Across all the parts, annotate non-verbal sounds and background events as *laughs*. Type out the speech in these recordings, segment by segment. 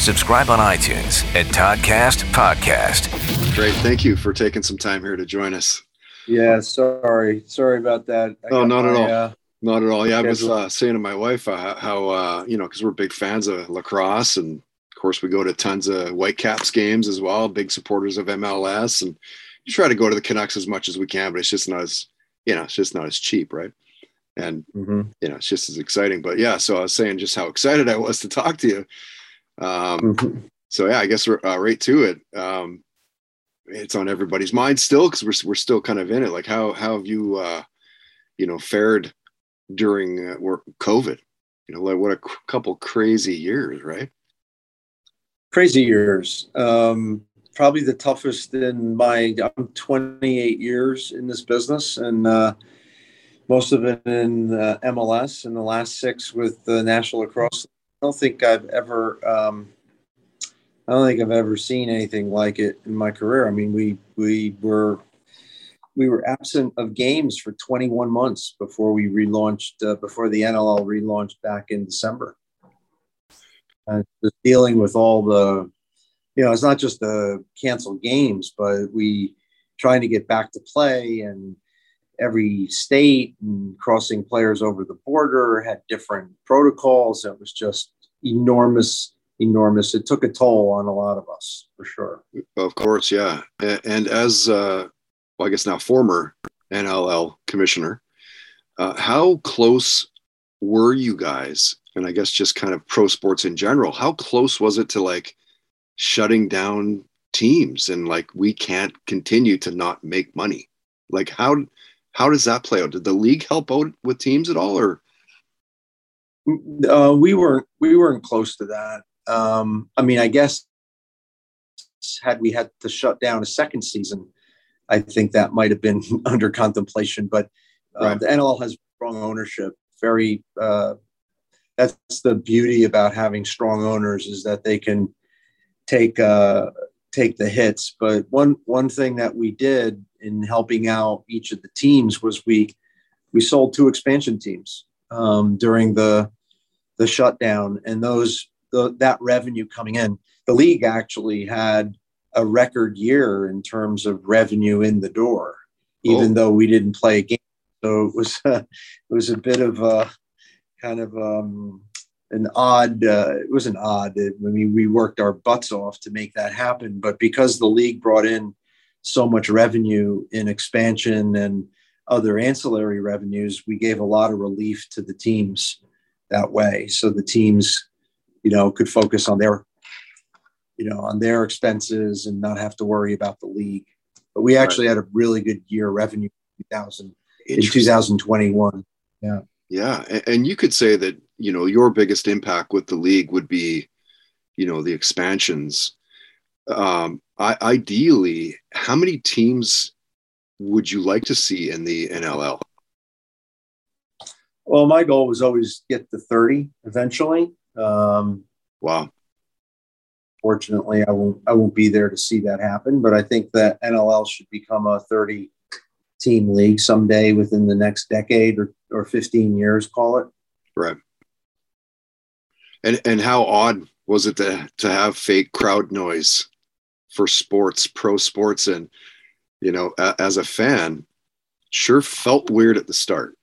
Subscribe on iTunes at Toddcast Podcast. Great. Thank you for taking some time here to join us. Yeah, sorry. Sorry about that. I Oh, got not at all. uh, Not at all. Yeah, I was uh, saying to my wife uh, how, uh, you know, because we're big fans of lacrosse. And of course, we go to tons of Whitecaps games as well, big supporters of MLS. And you try to go to the Canucks as much as we can, but it's just not as, you know, it's just not as cheap, right? And, mhm. you know, it's just as exciting. But yeah, so I was saying just how excited I was to talk to you. Um, Mhm. so yeah, I guess we're uh, right to it. Um, it's on everybody's mind still because we're we're still kind of in it. Like how how have you uh, you know fared during uh, work COVID? You know, like what a c- couple crazy years, right? Crazy years. Um, probably the toughest in my. I'm 28 years in this business, and uh, most of it in uh, MLS, and the last six with the National Lacrosse. I don't think I've ever. Um, I don't think I've ever seen anything like it in my career. I mean, we we were we were absent of games for 21 months before we relaunched uh, before the NLL relaunched back in December. And just dealing with all the, you know, it's not just the canceled games, but we trying to get back to play and every state and crossing players over the border had different protocols. It was just enormous, enormous. It took a toll on a lot of us for sure. Of course, yeah. And as uh, well, I guess now former NLL commissioner, uh, how close were you guys? And I guess just kind of pro sports in general. How close was it to like shutting down teams and like we can't continue to not make money? Like how how does that play out? Did the league help out with teams at all, or Uh, we weren't we weren't close to that. Um, I mean, I guess had we had to shut down a second season, I think that might have been *laughs* under contemplation. But uh, Right. the NLL has strong ownership. Very uh, that's the beauty about having strong owners is that they can take uh, take the hits. But one one thing that we did in helping out each of the teams was we we sold two expansion teams um, during the the shutdown, and those the, that revenue coming in. The league actually had a record year in terms of revenue in the door, even Oh. though we didn't play a game. So it was *laughs* it was a bit of a kind of um, an odd. Uh, it was an odd. I mean, we worked our butts off to make that happen, but because the league brought in so much revenue in expansion and other ancillary revenues, we gave a lot of relief to the teams that way. So the teams, you know, could focus on their, you know, on their expenses and not have to worry about the league. But we actually had a really good year revenue in 2000 in 2021. Yeah, a- and you could say that you know your biggest impact with the league would be, you know, the expansions. Um, I, ideally, how many teams would you like to see in the NLL? Well, my goal was always get to 30 eventually. Um, Wow, fortunately, I won't I won't be there to see that happen. But I think that NLL should become a 30 team league someday within the next decade or, or 15 years, call it. Right. And and how odd was it to to have fake crowd noise for sports, pro sports, and you know, a, as a fan, sure felt weird at the start.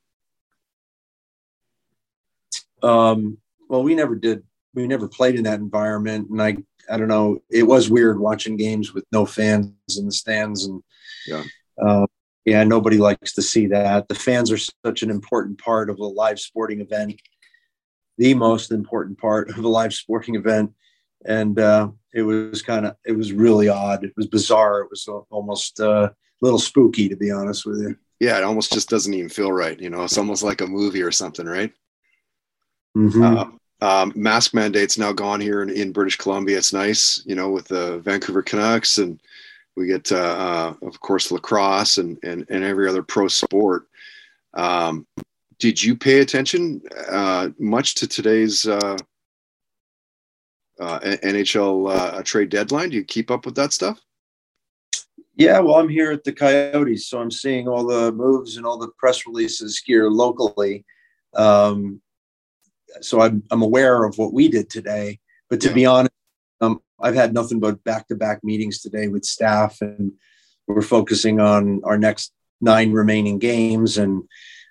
Um, well, we never did. We never played in that environment, and I, I don't know. It was weird watching games with no fans in the stands, and yeah, uh, yeah, nobody likes to see that. The fans are such an important part of a live sporting event, the most important part of a live sporting event, and uh, it was kind of, it was really odd. It was bizarre. It was almost uh, a little spooky, to be honest with you. Yeah, it almost just doesn't even feel right. You know, it's almost like a movie or something, right? Mm-hmm. Uh, um, mask mandates now gone here in, in, British Columbia. It's nice, you know, with the Vancouver Canucks, and we get, uh, uh, of course, lacrosse and, and and every other pro sport. Um, did you pay attention uh, much to today's uh, uh, NHL uh, trade deadline? Do you keep up with that stuff? Yeah, well, I'm here at the Coyotes, so I'm seeing all the moves and all the press releases here locally. Um, so I'm, I'm aware of what we did today. But to yeah. be honest, I've had nothing but back to back meetings today with staff, and we're focusing on our next nine remaining games and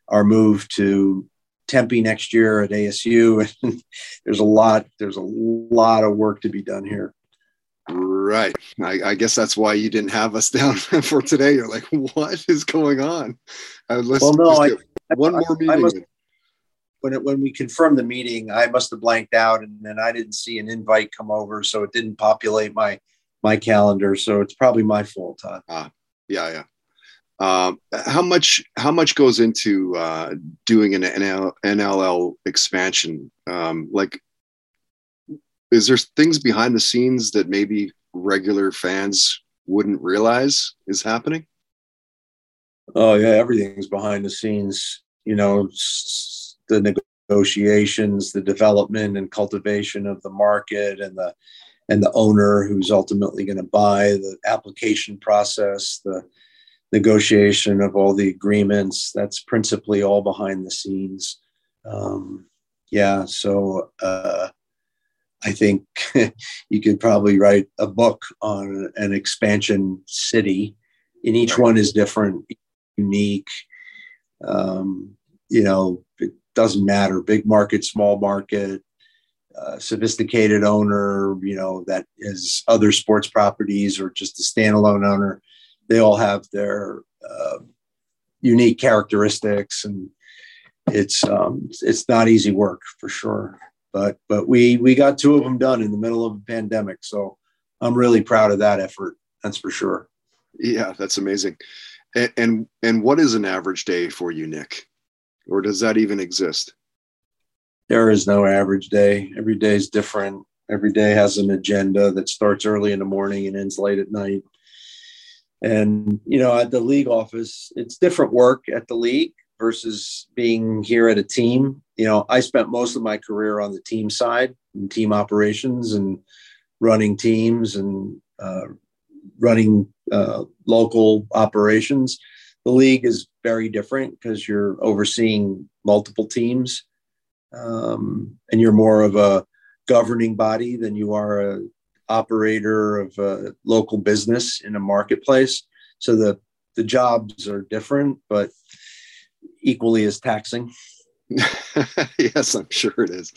our move to Tempe next year at ASU. *laughs* And there's a lot, there's a lot of work to be done here. Right. I, I guess that's why you didn't have us *laughs* down for today. You're like, what is going on? Uh, let's well, no, I, one I, more meeting. I must, when it, when we confirmed the meeting, I must have blanked out, and then I didn't see an invite come over, so it didn't populate my my calendar. So it's probably my fault, Todd. Ah, yeah, yeah. Um, how much how much goes into uh, doing an NL, NLL expansion? Um, like, is there things behind the scenes that maybe regular fans wouldn't realize is happening? Oh yeah, everything's behind the scenes. You know, the negotiations, the development and cultivation of the market, and the and the owner who's ultimately going to buy the application process, the negotiation of all the agreements. That's principally all behind the scenes. Um, yeah, so uh, I think *laughs* you could probably write a book on an expansion city, and each one is different, unique. Um, you know, doesn't matter. Big market small market uh, sophisticated owner you know that is other sports properties or just a standalone owner. They all have their uh, unique characteristics and it's um, it's not easy work for sure. But but we we got two of them done in the middle of a pandemic so i'm really proud of that effort that's for sure. Yeah that's amazing. And and, and what is an average day for you nick or does that even exist? There is no average day. Every day is different. Every day has an agenda that starts early in the morning and ends late at night. And, you know, at the league office, it's different work at the league versus being here at a team. You know, I spent most of my career on the team side and team operations and running teams and uh, running uh, local operations. The league is very different because you're overseeing multiple teams um, and you're more of a governing body than you are a operator of a local business in a marketplace so the the jobs are different but equally as taxing *laughs* yes, I'm sure it is.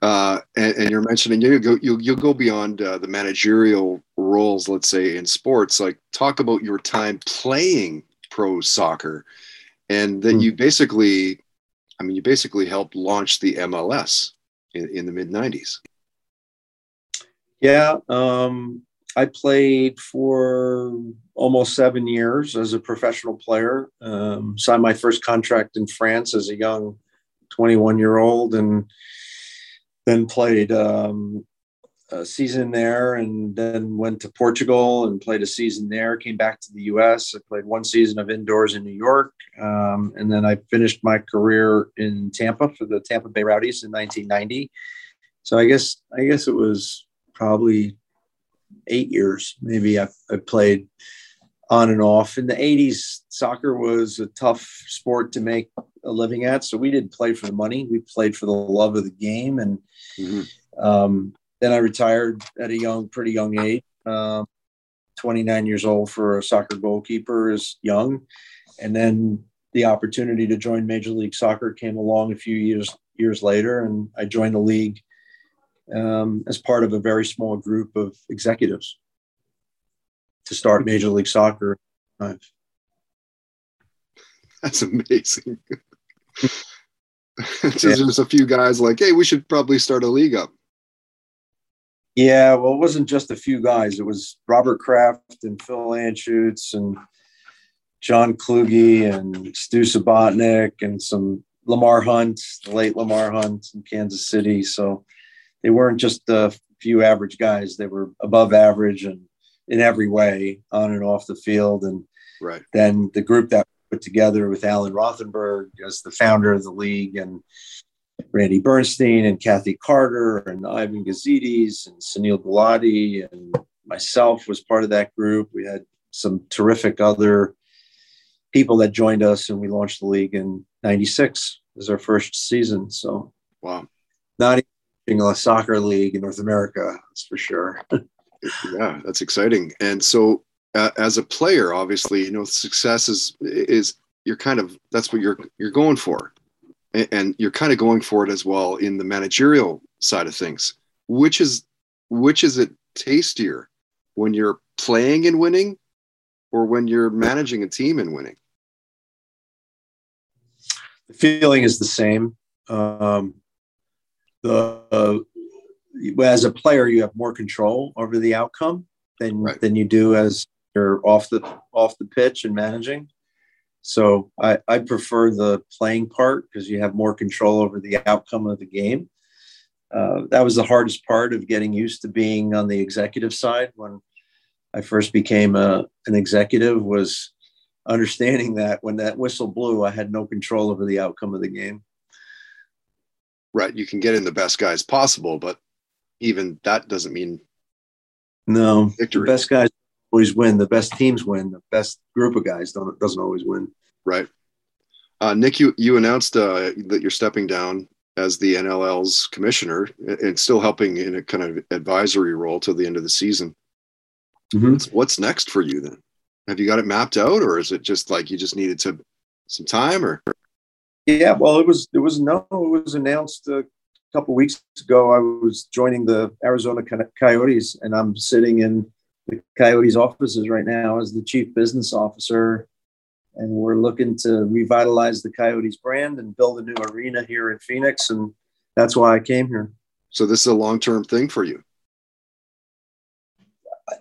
Uh, and, and, you're mentioning you go you you'll go beyond uh, the managerial roles, let's say in sports. Like talk about your time playing pro soccer, and then mm. you basically, I mean, you basically helped launch the MLS in, in the mid '90s. Yeah, um, I played for almost seven years as a professional player. Um, signed my first contract in France as a young 21 year old, and then played um, a season there and then went to Portugal and played a season there. Came back to the US. I played one season of indoors in New York. Um, and then I finished my career in Tampa for the Tampa Bay Rowdies in 1990. So I guess, I guess it was probably eight years. Maybe I, I played on and off. In the 80s, soccer was a tough sport to make a living at. So we didn't play for the money. We played for the love of the game. And mm-hmm. um, then I retired at a young, pretty young age. Um, 29 years old for a soccer goalkeeper is young. And then the opportunity to join Major League Soccer came along a few years years later, and I joined the league um, as part of a very small group of executives to start Major League Soccer. That's amazing. *laughs* Just yeah. There's a few guys like, hey, we should probably start a league up. Yeah, well, it wasn't just a few guys. It was Robert Kraft and Phil Anschutz and John Kluge and Stu Subotnick and some Lamar Hunt, the late Lamar Hunt in Kansas City. So they weren't just a few average guys; they were above average and in every way, on and off the field. And right. then the group that put together with Alan Rothenberg as the founder of the league and Randy Bernstein and Kathy Carter and Ivan Gazidis and Sunil Gulati and myself was part of that group. We had some terrific other people that joined us and we launched the league in 96 as our first season. So, wow. Not even a soccer league in North America, that's for sure. *laughs* yeah, that's exciting. And so, uh, as a player, obviously, you know, success is is you're kind of that's what you're you're going for, and, you're kind of going for it as well in the managerial side of things. Which is which is it tastier when you're playing and winning, or when you're managing a team and winning? The feeling is the same. Um, the uh, as a player, you have more control over the outcome than right. than you do as you're off the off the pitch and managing. So I, I prefer the playing part because you have more control over the outcome of the game. Uh, that was the hardest part of getting used to being on the executive side when I first became a, an executive was understanding that when that whistle blew, I had no control over the outcome of the game. Right. You can get in the best guys possible, but even that doesn't mean no victory. The best guys always win. The best teams win. The best group of guys don't doesn't always win. Right. Uh, Nick, you you announced uh, that you're stepping down as the NLL's commissioner and still helping in a kind of advisory role till the end of the season. Mm-hmm. What's, what's next for you then? Have you got it mapped out, or is it just like you just needed to some time, or? Yeah, well, it was it was no, it was announced a couple weeks ago, I was joining the Arizona Coyotes, and I'm sitting in the Coyotes offices right now as the chief business officer. And we're looking to revitalize the Coyotes brand and build a new arena here in Phoenix. And that's why I came here. So this is a long term thing for you.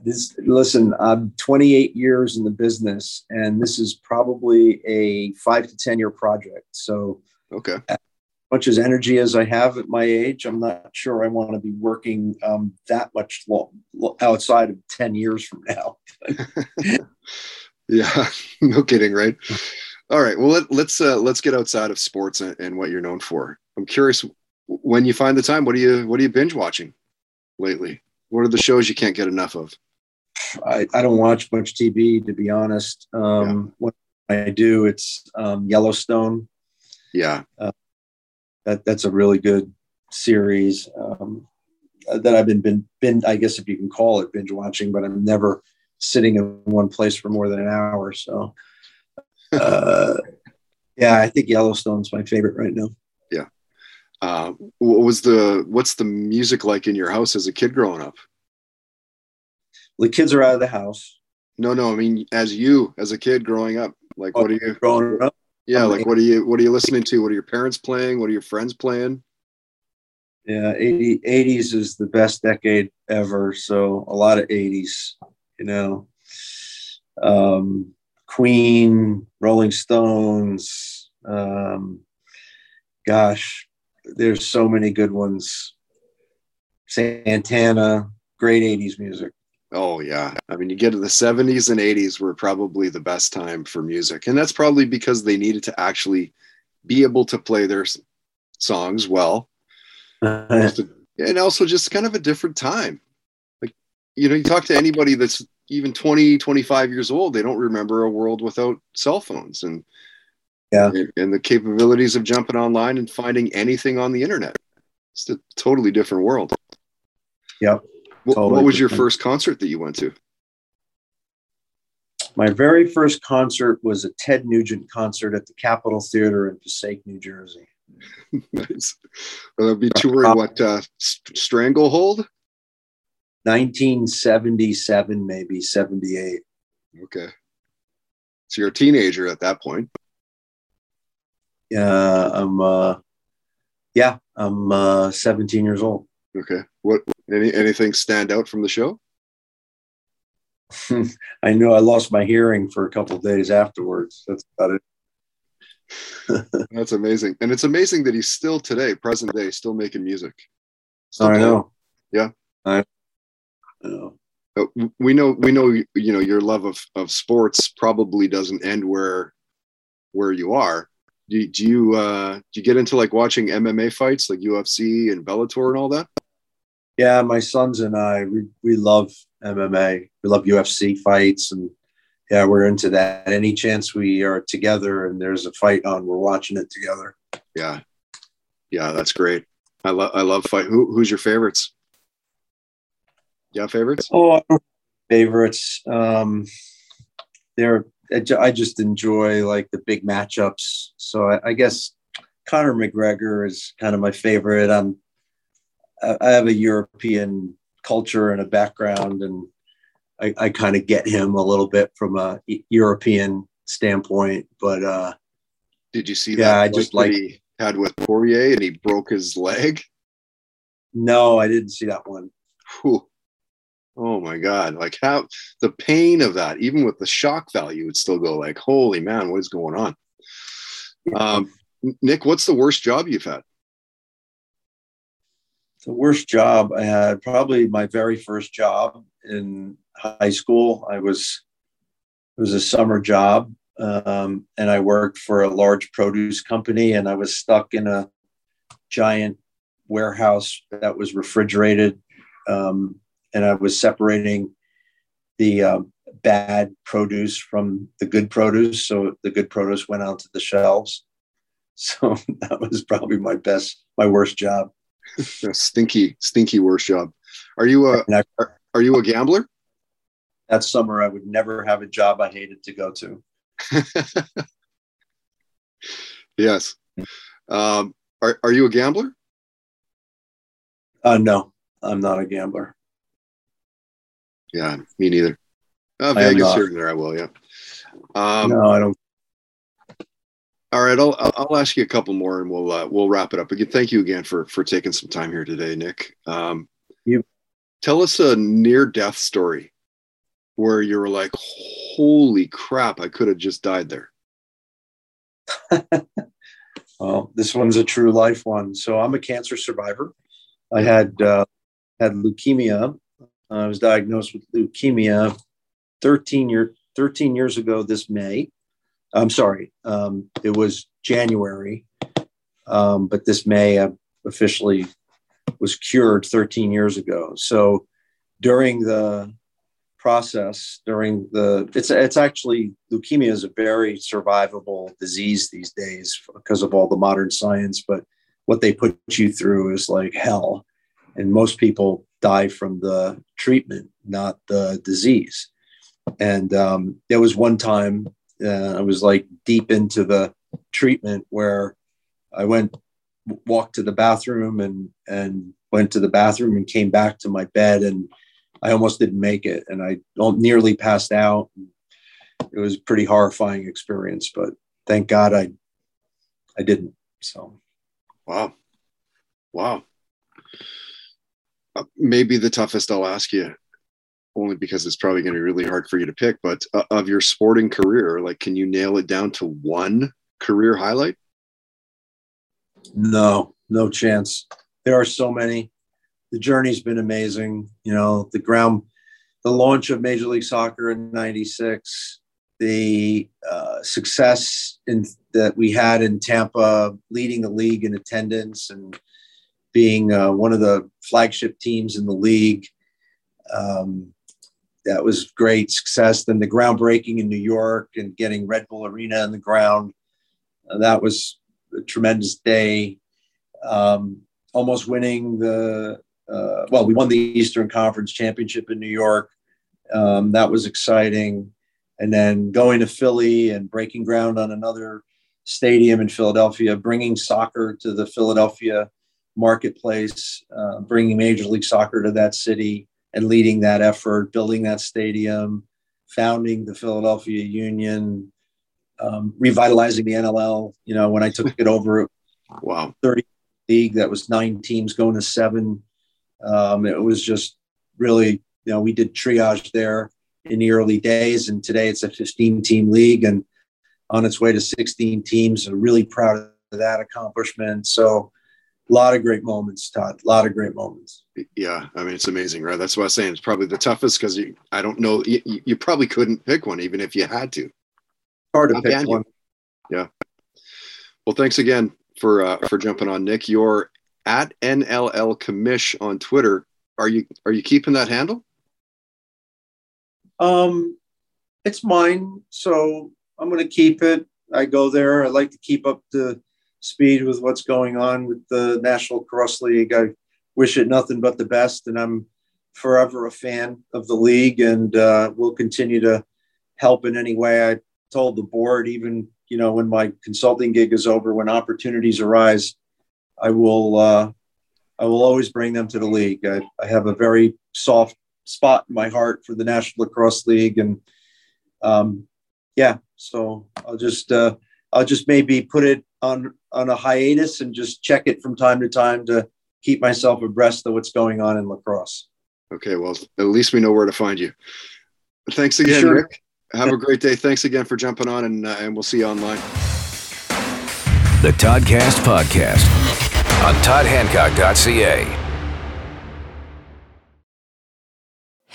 This listen, I'm 28 years in the business, and this is probably a five to 10 year project. So okay As much as energy as I have at my age, I'm not sure I want to be working um, that much long, outside of 10 years from now. *laughs* *laughs* yeah, *laughs* no kidding, right? All right, well let, us let's, uh, let's get outside of sports and, and, what you're known for. I'm curious when you find the time. What do you what are you binge watching lately? What are the shows you can't get enough of? I, I don't watch much TV to be honest. Um, yeah. What I do, it's um, Yellowstone. Yeah. Uh, that that's a really good series um, that I've been, been been I guess if you can call it binge watching, but I'm never sitting in one place for more than an hour. So, uh, yeah, I think Yellowstone's my favorite right now. Yeah. Uh, what was the what's the music like in your house as a kid growing up? The kids are out of the house. No, no, I mean as you as a kid growing up, like oh, what are you growing up? Yeah, like what are you what are you listening to? What are your parents playing? What are your friends playing? Yeah, 80, 80s is the best decade ever. So a lot of 80s, you know. Um, Queen, Rolling Stones, um, gosh, there's so many good ones. Santana, great 80s music. Oh yeah. I mean, you get to the 70s and 80s were probably the best time for music. And that's probably because they needed to actually be able to play their songs well. *laughs* and also just kind of a different time. You know, you talk to anybody that's even 20, 25 years old, they don't remember a world without cell phones and Yeah. and, the capabilities of jumping online and finding anything on the internet. It's a totally different world. Yep. What, Totally what was your first concert that you went to? My very first concert was a Ted Nugent concert at the Capitol Theater in Passaic, New Jersey. *laughs* nice. Well, that'd be touring what uh, Stranglehold. 1977, maybe 78. Okay. So you're a teenager at that point. Yeah, I'm. Uh, yeah, I'm uh, 17 years old. Okay. What any anything stand out from the show? *laughs* I know I lost my hearing for a couple days afterwards. That's about it. *laughs* That's amazing. And it's amazing that he's still today, present day, still making music. Still I know. Yeah. I know. Uh, we know we know you know your love of, of sports probably doesn't end where where you are do, do you uh do you get into like watching mma fights like ufc and bellator and all that Yeah, my sons and I, we, we love MMA. We love UFC fights. And yeah, we're into that. Any chance we are together and there's a fight on, we're watching it together. yeah yeah that's great i love i love fight Who, who's your favorites yeah favorites Oh, favorites. Um, they're, I just enjoy like the big matchups. So I, I guess Conor McGregor is kind of my favorite. I'm, I have a European culture and a background, and I, I kind of get him a little bit from a European standpoint. But uh, did you see Yeah, that I just like- he had with poirier and he broke his leg no, I didn't see that one. Whew. Oh my god like how the pain of that even with the shock value would still go like holy man what is going on? Um nick what's the worst job you've had? The worst job I had, probably my very first job in high school. I was it was a summer job, um, and I worked for a large produce company, and I was stuck in a giant warehouse that was refrigerated, um, and I was separating the uh, bad produce from the good produce, so the good produce went onto the shelves. *laughs* So that was probably my best, my worst job. *laughs* stinky stinky worst job are you a are, are you a gambler that summer I would never have a job I hated to go to. *laughs* yes um are, are you a gambler Uh, no, I'm not a gambler. Yeah me neither uh, vegas here and there i will yeah um no, I don't. All right, I'll I'll I'll ask you a couple more, and we'll uh, we'll wrap it up. Again, thank you again for for taking some time here today, Nick. Um, You- tell us a near death story where you were like, "Holy crap! I could have just died there." *laughs* Well, this one's a true life one. So I'm a cancer survivor. I had uh, had leukemia. I was diagnosed with leukemia 13 year 13 years ago this May. I'm sorry, um, it was January, um, but this May I officially was cured 13 years ago. So during the process, during the it's it's actually leukemia is a very survivable disease these days because of all the modern science. But what they put you through is like hell, and most people die from the treatment, not the disease. And um, there was one time uh, I was like deep into the treatment where I went walked to the bathroom and and went to the bathroom and came back to my bed and I almost didn't make it and I nearly passed out. It was a pretty horrifying experience, but thank God I I didn't. So Wow, wow. Maybe the toughest I'll ask you, only because it's probably going to be really hard for you to pick. But uh, of your sporting career, like, can you nail it down to one career highlight? no, no chance. There are so many. The journey's been amazing. You know, the ground, the launch of Major League Soccer in '96, the uh, success in that we had in Tampa, leading the league in attendance and being uh, one of the flagship teams in the league. Um, that was great success. Then the groundbreaking in New York and getting Red Bull Arena in the ground, uh, that was a tremendous day. Um, almost winning the uh, well, we won the Eastern Conference Championship in New York. Um, that was exciting. And then going to Philly and breaking ground on another stadium in Philadelphia, bringing soccer to the Philadelphia marketplace, uh, bringing Major League Soccer to that city and leading that effort, building that stadium, founding the Philadelphia Union, um, revitalizing the NLL. You know, when I took it over, *laughs* wow, 30 league that was nine teams going to seven. Um, it was just really, you know, we did triage there in the early days, and today it's a 15 team league and on its way to 16 teams. I'm really proud of that accomplishment. So, a lot of great moments, Todd. A lot of great moments. Yeah, I mean it's amazing, right? That's what I'm saying. It's probably the toughest because I don't know, you, you, probably couldn't pick one even if you had to. Hard to Not pick one. Yeah. Well, thanks again for uh, for jumping on, Nick. You're at NLL Commish on Twitter. Are you are you keeping that handle? Um, it's mine, so I'm going to keep it. I go there. I like to keep up to speed with what's going on with the National Lacrosse League. I wish it nothing but the best, and I'm forever a fan of the league, and uh, will continue to help in any way. I told the board, even you know, when my consulting gig is over, when opportunities arise, I will uh, I will always bring them to the league. I, I have a very soft spot in my heart for the National Lacrosse League, and um, yeah, so I'll just uh, I'll just maybe put it on on a hiatus and just check it from time to time to keep myself abreast of what's going on in lacrosse. Okay, well, at least we know where to find you. Thanks again, sure. Rick. Have a great day. Thanks again for jumping on, and uh, and we'll see you online. The Toddcast podcast on toddhancock.ca.